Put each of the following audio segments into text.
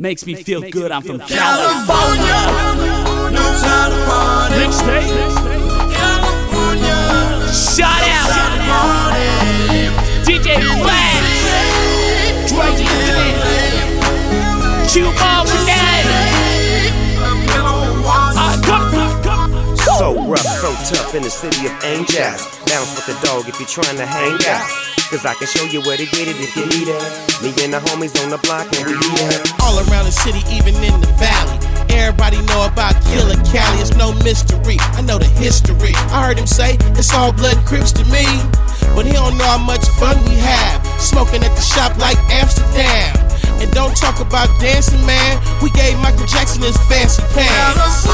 Makes me feel good, I'm from California. California. Knows how to party. Mixtape. California. Shout out. Party. DJ Flash. Drake Incident. Q Ball Brigade. Uh. So rough, so tough in the city of angels. Bounce with the dog if you're trying to hang out. Cause I can show you where to get it if you need it. Me and the homies on the block and we eat it. all around the city, even in the valley. Everybody know about Killer Cali, it's no mystery. I know the history. I heard him say it's all blood and crips to me. But he don't know how much fun we have. Smoking at the shop like Amsterdam. And don't talk about dancing, man. We gave Michael Jackson his fancy pants.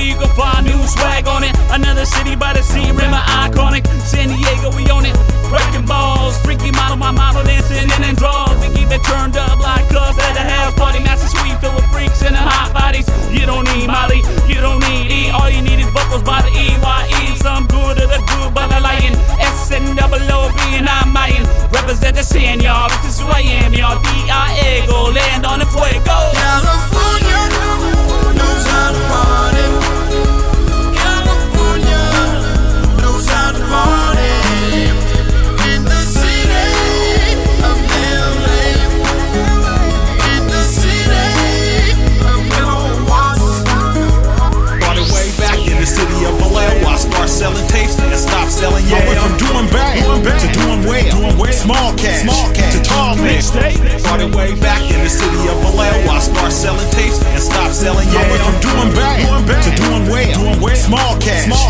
Little you can find new swag on it. Another city by the sea, rim iconic. San Diego, we own it. Breaking balls, freaky model, my model dancing in and draws. We keep it turned up like cuz at the house party. Master suite filled with freaks and the hot bodies. You don't need Molly, you don't need E. All you need is vocals by the EYE. Some good of the good by the lion. S and double O B and I'm Mayan. Represent the sin, y'all. This is who I am, selling yeah. I went from doing bad, to doing well. Small cash, to tall man. Started way back in the city of Vallejo. I start selling tapes and stop selling yeah. I went from doing bad, to doing well. Small cash, to tall man. California knows how to party.